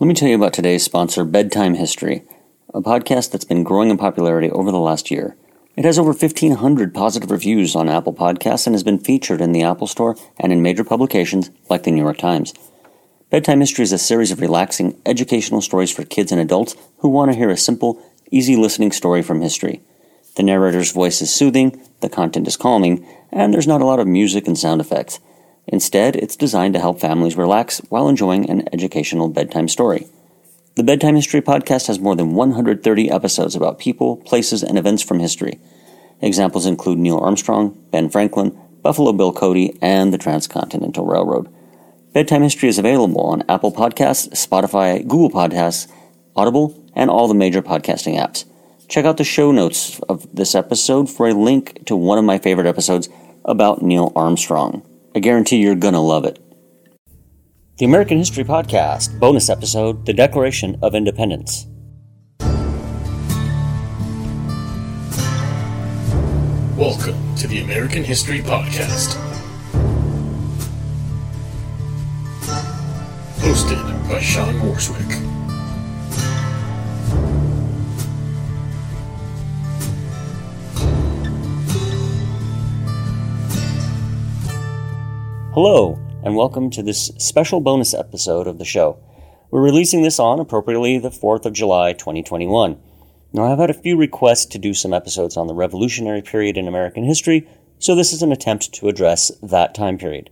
Let me tell you about today's sponsor, Bedtime History, a podcast that's been growing in popularity over the last year. It has over 1,500 positive reviews on Apple Podcasts and has been featured in the Apple Store and in major publications like the New York Times. Bedtime History is a series of relaxing, educational stories for kids and adults who want to hear a simple, easy listening story from history. The narrator's voice is soothing, the content is calming, and there's not a lot of music and sound effects. Instead, it's designed to help families relax while enjoying an educational bedtime story. The Bedtime History Podcast has more than 130 episodes about people, places, and events from history. Examples include Neil Armstrong, Ben Franklin, Buffalo Bill Cody, and the Transcontinental Railroad. Bedtime History is available on Apple Podcasts, Spotify, Google Podcasts, Audible, and all the major podcasting apps. Check out the show notes of this episode for a link to one of my favorite episodes about Neil Armstrong. I guarantee you're gonna love it. The American History Podcast, bonus episode The Declaration of Independence. Welcome to the American History Podcast. Hosted by Sean Morswick. Hello, and welcome to this special bonus episode of the show. We're releasing this on appropriately the 4th of July 2021. Now, I've had a few requests to do some episodes on the Revolutionary period in American history, so this is an attempt to address that time period.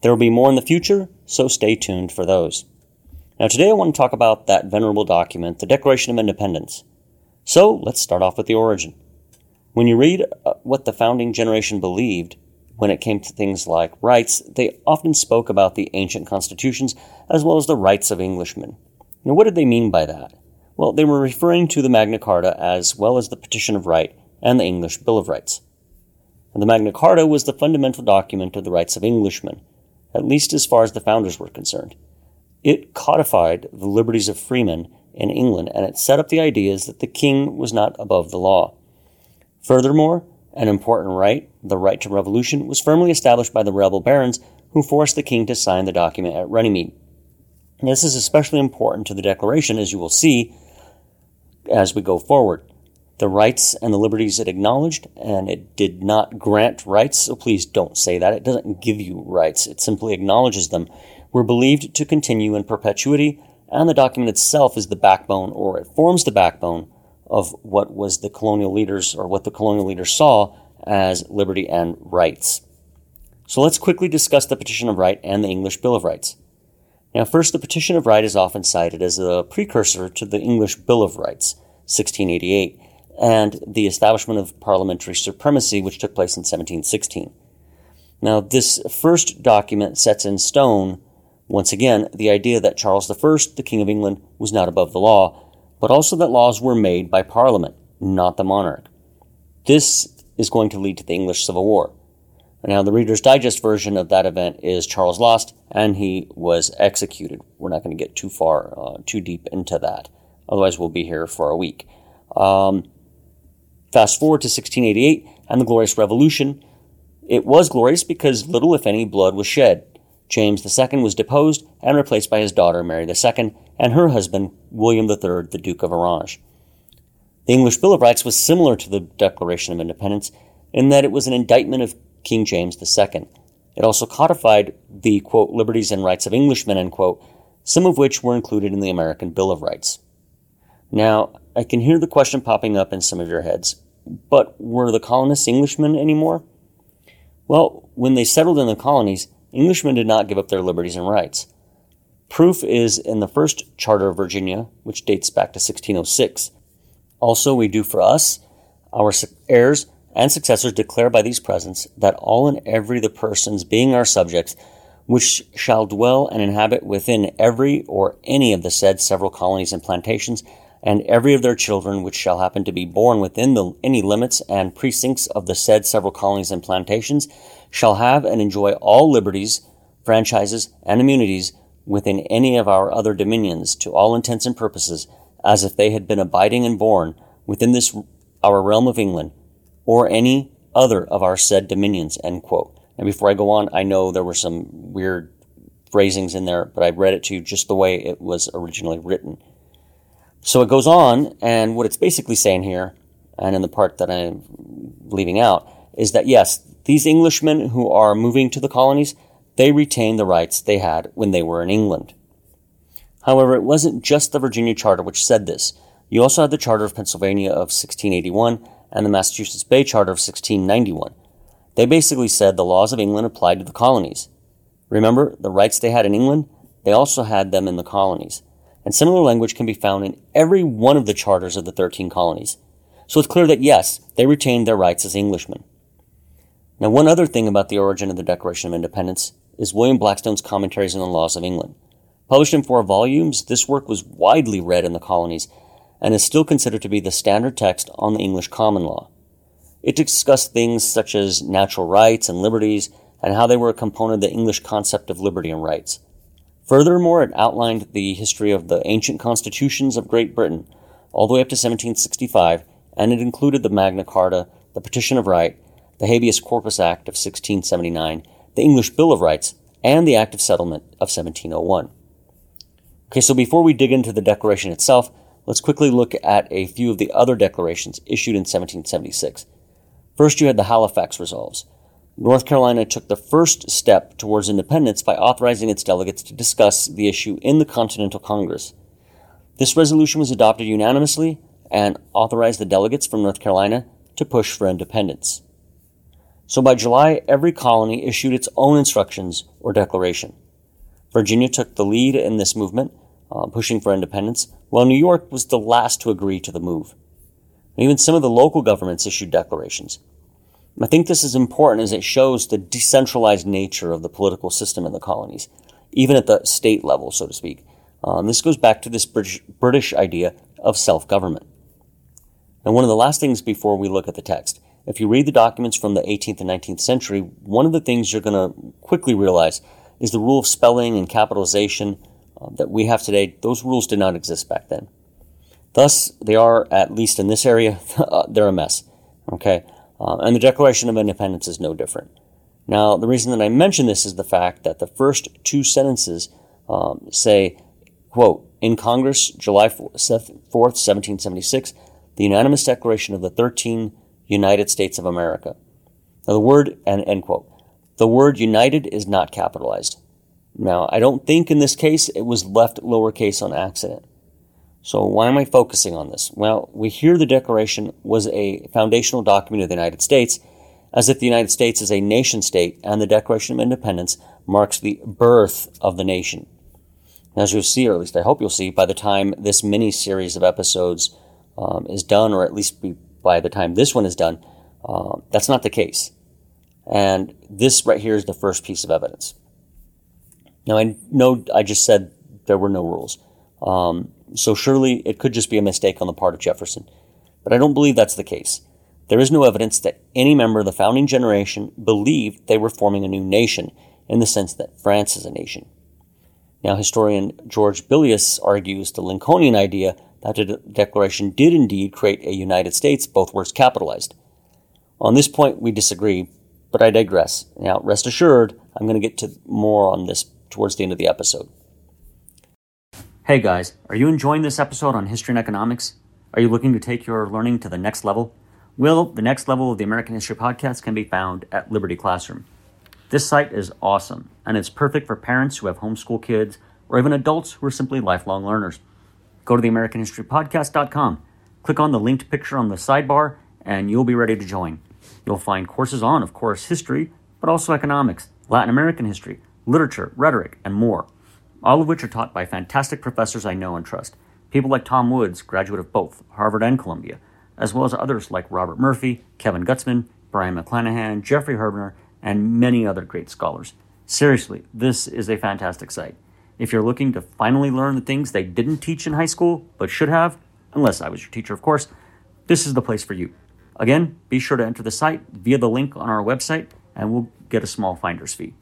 There will be more in the future, so stay tuned for those. Now, today I want to talk about that venerable document, the Declaration of Independence. So, let's start off with the origin. When you read uh, what the founding generation believed, when it came to things like rights, they often spoke about the ancient constitutions as well as the rights of Englishmen. Now, what did they mean by that? Well, they were referring to the Magna Carta as well as the Petition of Right and the English Bill of Rights. And the Magna Carta was the fundamental document of the rights of Englishmen, at least as far as the founders were concerned. It codified the liberties of freemen in England and it set up the ideas that the king was not above the law. Furthermore, an important right, the right to revolution, was firmly established by the rebel barons who forced the king to sign the document at Runnymede. This is especially important to the Declaration, as you will see as we go forward. The rights and the liberties it acknowledged, and it did not grant rights, so please don't say that. It doesn't give you rights, it simply acknowledges them, were believed to continue in perpetuity, and the document itself is the backbone, or it forms the backbone of what was the colonial leaders or what the colonial leaders saw as liberty and rights. So let's quickly discuss the Petition of Right and the English Bill of Rights. Now, first, the Petition of Right is often cited as a precursor to the English Bill of Rights, 1688, and the establishment of parliamentary supremacy, which took place in 1716. Now, this first document sets in stone, once again, the idea that Charles I, the King of England, was not above the law, but also that laws were made by Parliament, not the monarch. This is going to lead to the English Civil War. Now, the Reader's Digest version of that event is Charles lost and he was executed. We're not going to get too far, uh, too deep into that. Otherwise, we'll be here for a week. Um, fast forward to 1688 and the Glorious Revolution. It was glorious because little, if any, blood was shed. James II was deposed and replaced by his daughter Mary II and her husband William III, the Duke of Orange. The English Bill of Rights was similar to the Declaration of Independence in that it was an indictment of King James II. It also codified the quote liberties and rights of Englishmen end quote, some of which were included in the American Bill of Rights. Now, I can hear the question popping up in some of your heads, but were the colonists Englishmen anymore? Well, when they settled in the colonies, Englishmen did not give up their liberties and rights. Proof is in the first Charter of Virginia, which dates back to 1606. Also, we do for us, our heirs and successors declare by these presents that all and every the persons being our subjects, which shall dwell and inhabit within every or any of the said several colonies and plantations, and every of their children which shall happen to be born within the, any limits and precincts of the said several colonies and plantations, shall have and enjoy all liberties, franchises, and immunities within any of our other dominions to all intents and purposes, as if they had been abiding and born within this our realm of England, or any other of our said dominions. End quote. And before I go on, I know there were some weird phrasings in there, but I read it to you just the way it was originally written. So it goes on, and what it's basically saying here, and in the part that I'm leaving out, is that yes, these Englishmen who are moving to the colonies, they retained the rights they had when they were in England. However, it wasn't just the Virginia Charter which said this. You also had the Charter of Pennsylvania of 1681 and the Massachusetts Bay Charter of 1691. They basically said the laws of England applied to the colonies. Remember, the rights they had in England, they also had them in the colonies. And similar language can be found in every one of the charters of the 13 colonies. So it's clear that yes, they retained their rights as Englishmen. Now, one other thing about the origin of the Declaration of Independence is William Blackstone's Commentaries on the Laws of England. Published in four volumes, this work was widely read in the colonies and is still considered to be the standard text on the English common law. It discussed things such as natural rights and liberties and how they were a component of the English concept of liberty and rights. Furthermore, it outlined the history of the ancient constitutions of Great Britain all the way up to 1765, and it included the Magna Carta, the Petition of Right, the Habeas Corpus Act of 1679, the English Bill of Rights, and the Act of Settlement of 1701. Okay, so before we dig into the Declaration itself, let's quickly look at a few of the other declarations issued in 1776. First, you had the Halifax Resolves. North Carolina took the first step towards independence by authorizing its delegates to discuss the issue in the Continental Congress. This resolution was adopted unanimously and authorized the delegates from North Carolina to push for independence. So by July, every colony issued its own instructions or declaration. Virginia took the lead in this movement, uh, pushing for independence, while New York was the last to agree to the move. Even some of the local governments issued declarations. I think this is important as it shows the decentralized nature of the political system in the colonies, even at the state level, so to speak. Um, this goes back to this British, British idea of self government. And one of the last things before we look at the text, if you read the documents from the 18th and 19th century, one of the things you're going to quickly realize is the rule of spelling and capitalization uh, that we have today. Those rules did not exist back then. Thus, they are, at least in this area, uh, they're a mess. Okay? Uh, and the Declaration of Independence is no different. Now, the reason that I mention this is the fact that the first two sentences um, say, quote, in Congress, July 4th, 1776, the unanimous declaration of the 13 United States of America. Now, the word, and end quote, the word united is not capitalized. Now, I don't think in this case it was left lowercase on accident. So why am I focusing on this? Well, we hear the Declaration was a foundational document of the United States, as if the United States is a nation state and the Declaration of Independence marks the birth of the nation. As you'll see, or at least I hope you'll see, by the time this mini series of episodes um, is done, or at least be, by the time this one is done, uh, that's not the case. And this right here is the first piece of evidence. Now, I know I just said there were no rules. Um, so surely it could just be a mistake on the part of Jefferson. But I don't believe that's the case. There is no evidence that any member of the founding generation believed they were forming a new nation in the sense that France is a nation. Now, historian George Billias argues the Lincolnian idea that the Declaration did indeed create a United States, both words capitalized. On this point, we disagree, but I digress. Now, rest assured, I'm going to get to more on this towards the end of the episode. Hey guys, are you enjoying this episode on history and economics? Are you looking to take your learning to the next level? Well, the next level of the American History Podcast can be found at Liberty Classroom. This site is awesome, and it's perfect for parents who have homeschool kids or even adults who are simply lifelong learners. Go to theamericanhistorypodcast.com, click on the linked picture on the sidebar, and you'll be ready to join. You'll find courses on, of course, history, but also economics, Latin American history, literature, rhetoric, and more all of which are taught by fantastic professors I know and trust. People like Tom Woods, graduate of both Harvard and Columbia, as well as others like Robert Murphy, Kevin Gutzman, Brion McClanahan, Jeffrey Herbener, and many other great scholars. Seriously, this is a fantastic site. If you're looking to finally learn the things they didn't teach in high school but should have, unless I was your teacher, of course, this is the place for you. Again, be sure to enter the site via the link on our website, and we'll get a small finder's fee.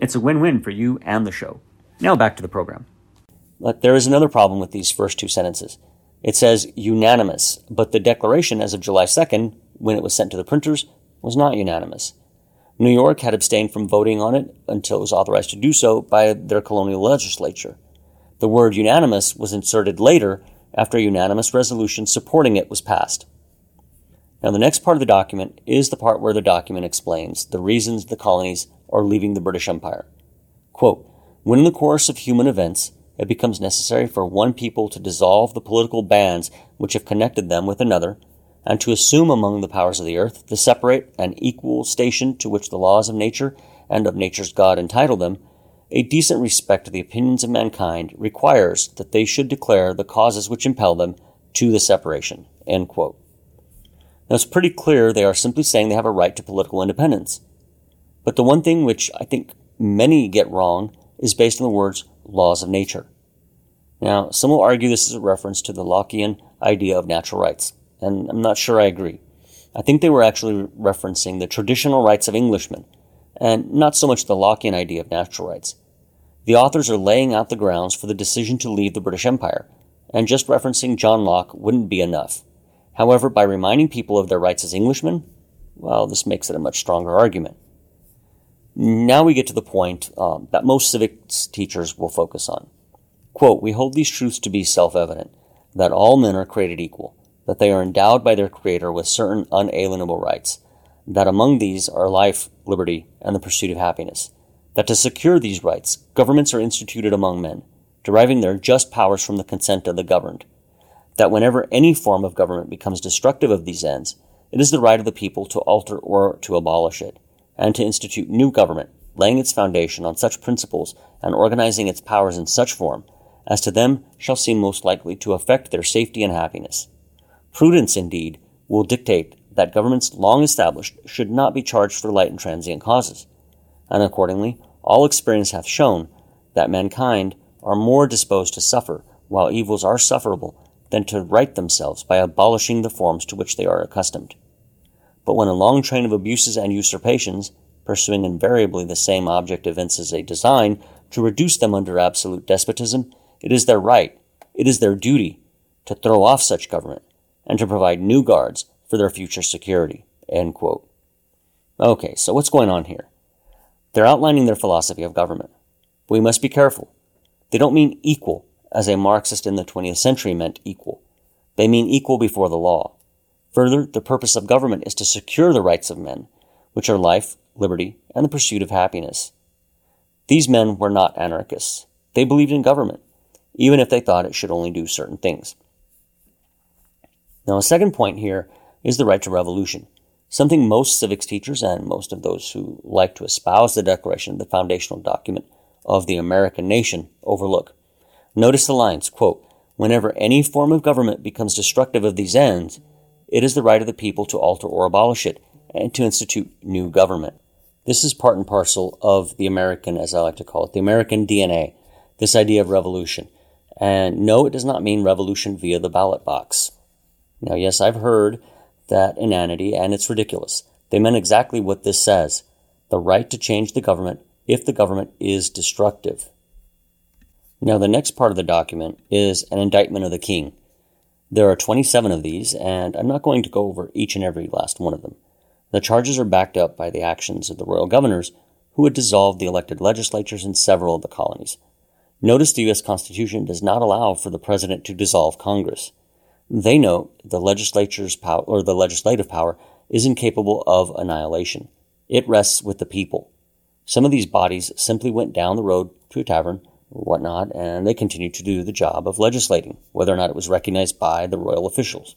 It's a win win for you and the show. Now back to the program. But there is another problem with these first two sentences. It says unanimous, but the declaration as of July 2nd, when it was sent to the printers, was not unanimous. New York had abstained from voting on it until it was authorized to do so by their colonial legislature. The word unanimous was inserted later after a unanimous resolution supporting it was passed. Now, the next part of the document is the part where the document explains the reasons the colonies are leaving the British Empire. Quote, when in the course of human events it becomes necessary for one people to dissolve the political bands which have connected them with another, and to assume among the powers of the earth the separate and equal station to which the laws of nature and of nature's God entitle them, a decent respect to the opinions of mankind requires that they should declare the causes which impel them to the separation. Now it's pretty clear they are simply saying they have a right to political independence. But the one thing which I think many get wrong is based on the words laws of nature. Now, some will argue this is a reference to the Lockean idea of natural rights, and I'm not sure I agree. I think they were actually referencing the traditional rights of Englishmen, and not so much the Lockean idea of natural rights. The authors are laying out the grounds for the decision to leave the British Empire, and just referencing John Locke wouldn't be enough. However, by reminding people of their rights as Englishmen, well, this makes it a much stronger argument. Now we get to the point um, that most civics teachers will focus on. Quote, we hold these truths to be self-evident, that all men are created equal, that they are endowed by their Creator with certain unalienable rights, that among these are life, liberty, and the pursuit of happiness, that to secure these rights, governments are instituted among men, deriving their just powers from the consent of the governed, that whenever any form of government becomes destructive of these ends, it is the right of the people to alter or to abolish it, and to institute new government, laying its foundation on such principles and organizing its powers in such form as to them shall seem most likely to affect their safety and happiness. Prudence, indeed, will dictate that governments long established should not be charged for light and transient causes, and accordingly, all experience hath shown that mankind are more disposed to suffer while evils are sufferable than to right themselves by abolishing the forms to which they are accustomed. But when a long train of abuses and usurpations, pursuing invariably the same object evinces a design to reduce them under absolute despotism, it is their right, it is their duty, to throw off such government, and to provide new guards for their future security. End quote. Okay, so what's going on here? They're outlining their philosophy of government. We must be careful. They don't mean equal, as a Marxist in the 20th century meant equal. They mean equal before the law. Further, the purpose of government is to secure the rights of men, which are life, liberty, and the pursuit of happiness. These men were not anarchists. They believed in government, even if they thought it should only do certain things. Now, a second point here is the right to revolution, something most civics teachers and most of those who like to espouse the Declaration, the foundational document of the American nation, overlook. Notice the lines, quote, Whenever any form of government becomes destructive of these ends, it is the right of the people to alter or abolish it and to institute new government. This is part and parcel of the American, as I like to call it, the American DNA, this idea of revolution. And no, it does not mean revolution via the ballot box. Now, yes, I've heard that inanity, and it's ridiculous. They meant exactly what this says the right to change the government if the government is destructive. Now, the next part of the document is an indictment of the king. There are 27 of these, and I'm not going to go over each and every last one of them. The charges are backed up by the actions of the royal governors, who had dissolved the elected legislatures in several of the colonies. Notice the U.S. Constitution does not allow for the president to dissolve Congress. They note the legislature's power or the legislative power is incapable of annihilation. It rests with the people. Some of these bodies simply went down the road to a tavern or whatnot, and they continued to do the job of legislating, whether or not it was recognized by the royal officials.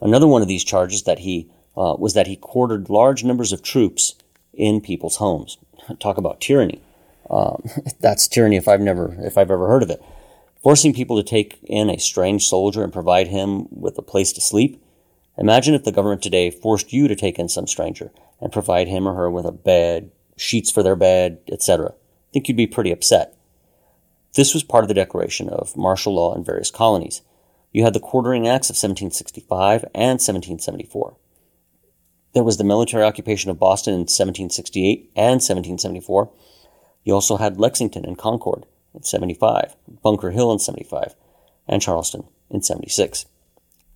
Another one of these charges that he uh, was that he quartered large numbers of troops in people's homes. Talk about tyranny. Um, that's tyranny if I've never if I've ever heard of it. Forcing people to take in a strange soldier and provide him with a place to sleep. Imagine if the government today forced you to take in some stranger and provide him or her with a bed, sheets for their bed, etc. I think you'd be pretty upset. This was part of the declaration of martial law in various colonies. You had the Quartering Acts of 1765 and 1774. There was the military occupation of Boston in 1768 and 1774. You also had Lexington and Concord in 75, Bunker Hill in 75, and Charleston in 76.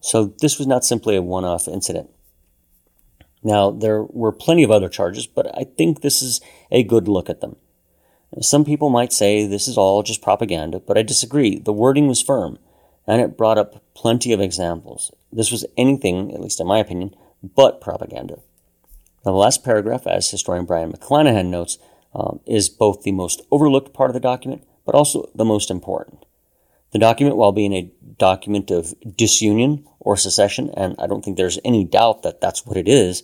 So this was not simply a one off incident. Now, there were plenty of other charges, but I think this is a good look at them. Some people might say this is all just propaganda, but I disagree. The wording was firm, and it brought up plenty of examples. This was anything, at least in my opinion, but propaganda. Now, the last paragraph, as historian Brion McClanahan notes, um, is both the most overlooked part of the document, but also the most important. The document, while being a document of disunion or secession, and I don't think there's any doubt that that's what it is,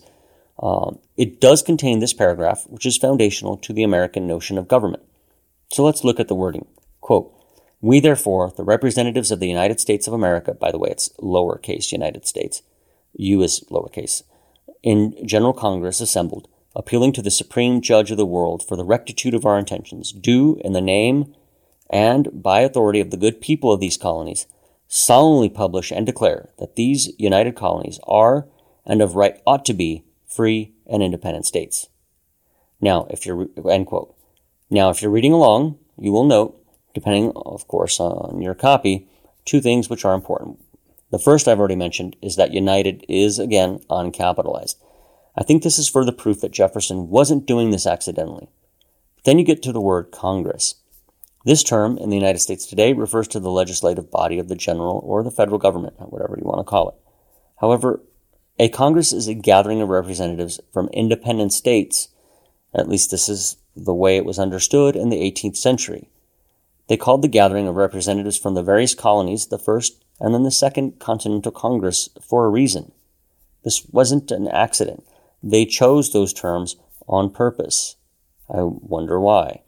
um, it does contain this paragraph, which is foundational to the American notion of government. So let's look at the wording. Quote, we therefore, the representatives of the United States of America, by the way, it's lowercase United States, U is lowercase, in General Congress assembled, appealing to the Supreme Judge of the world for the rectitude of our intentions, do, in the name and by authority of the good people of these colonies, solemnly publish and declare that these united colonies are and of right ought to be free and independent states. Now, if you're, end quote. Now, if you're reading along, you will note, depending, of course, on your copy, two things which are important. The first I've already mentioned is that United is, again, uncapitalized. I think this is further proof that Jefferson wasn't doing this accidentally. then you get to the word Congress. This term in the United States today refers to the legislative body of the general or the federal government, whatever you want to call it. However, a Congress is a gathering of representatives from independent states. At least this is the way it was understood in the 18th century. They called the gathering of representatives from the various colonies the first and then the Second Continental Congress for a reason. This wasn't an accident. They chose those terms on purpose. I wonder why.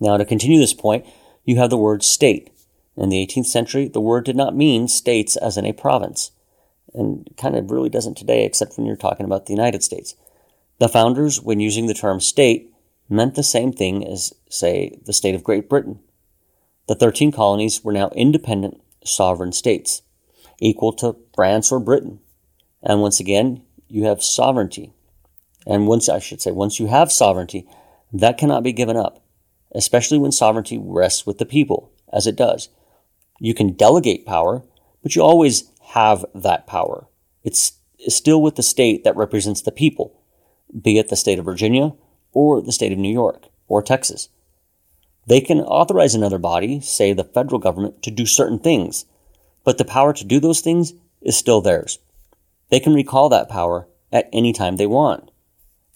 Now, to continue this point, you have the word state. In the 18th century, the word did not mean states as in a province, and kind of really doesn't today, except when you're talking about the United States. The founders, when using the term state, meant the same thing as, say, the state of Great Britain. The 13 colonies were now independent sovereign states, equal to France or Britain. And once again, you have sovereignty. And once, I should say, once you have sovereignty, that cannot be given up especially when sovereignty rests with the people, as it does. You can delegate power, but you always have that power. It's still with the state that represents the people, be it the state of Virginia or the state of New York or Texas. They can authorize another body, say the federal government, to do certain things, but the power to do those things is still theirs. They can recall that power at any time they want.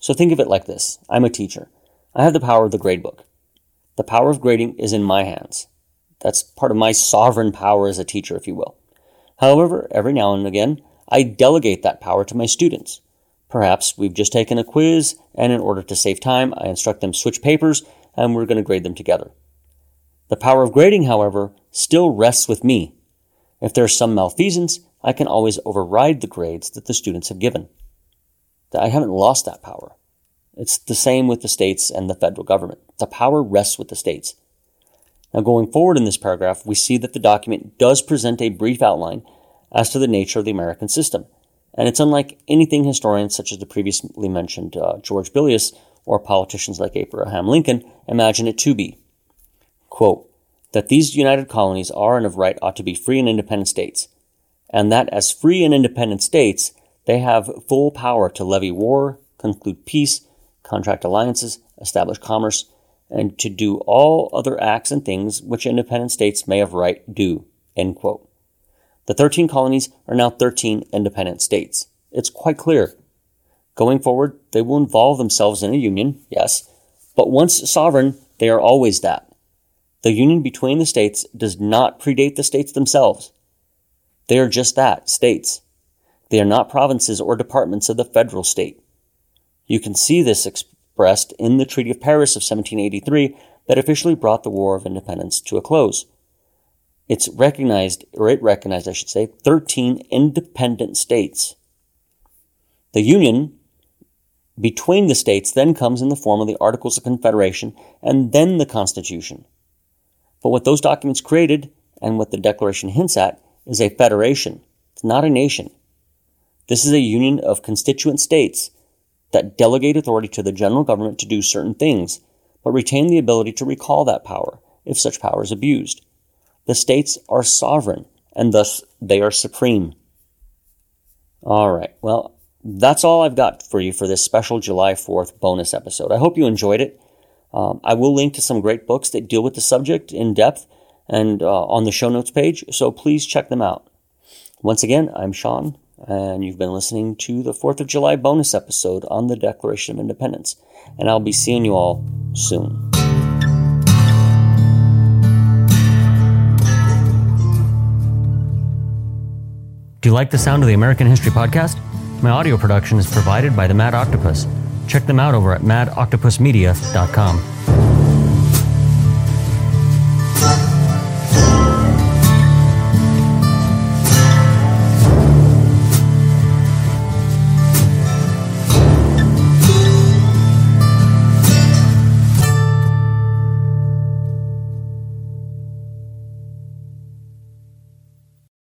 So think of it like this. I'm a teacher. I have the power of the gradebook. The power of grading is in my hands. That's part of my sovereign power as a teacher, if you will. However, every now and again, I delegate that power to my students. Perhaps we've just taken a quiz, and in order to save time, I instruct them switch papers, and we're going to grade them together. The power of grading, however, still rests with me. If there's some malfeasance, I can always override the grades that the students have given. I haven't lost that power. It's the same with the states and the federal government. The power rests with the states. Now, going forward in this paragraph, we see that the document does present a brief outline as to the nature of the American system. And it's unlike anything historians such as the previously mentioned uh, George Billias or politicians like Abraham Lincoln imagine it to be. Quote, that these united colonies are and of right ought to be free and independent states, and that as free and independent states, they have full power to levy war, conclude peace, contract alliances, establish commerce, and to do all other acts and things which independent states may of right do. End quote. The 13 colonies are now 13 independent states. It's quite clear. Going forward, they will involve themselves in a union, yes, but once sovereign, they are always that. The union between the states does not predate the states themselves. They are just that, states. They are not provinces or departments of the federal state. You can see this expressed in the Treaty of Paris of 1783 that officially brought the War of Independence to a close. It's recognized, or it recognized, I should say, 13 independent states. The Union between the states then comes in the form of the Articles of Confederation and then the Constitution. But what those documents created, and what the Declaration hints at, is a federation. It's not a nation. This is a union of constituent states that delegate authority to the general government to do certain things, but retain the ability to recall that power if such power is abused. The states are sovereign, and thus they are supreme. All right, well, that's all I've got for you for this special July 4th bonus episode. I hope you enjoyed it. Um, I will link to some great books that deal with the subject in depth and uh, on the show notes page, so please check them out. Once again, I'm Sean, and you've been listening to the 4th of July bonus episode on the Declaration of Independence, and I'll be seeing you all soon. Do you like the sound of the American History Podcast? My audio production is provided by the Mad Octopus. Check them out over at madoctopusmedia.com.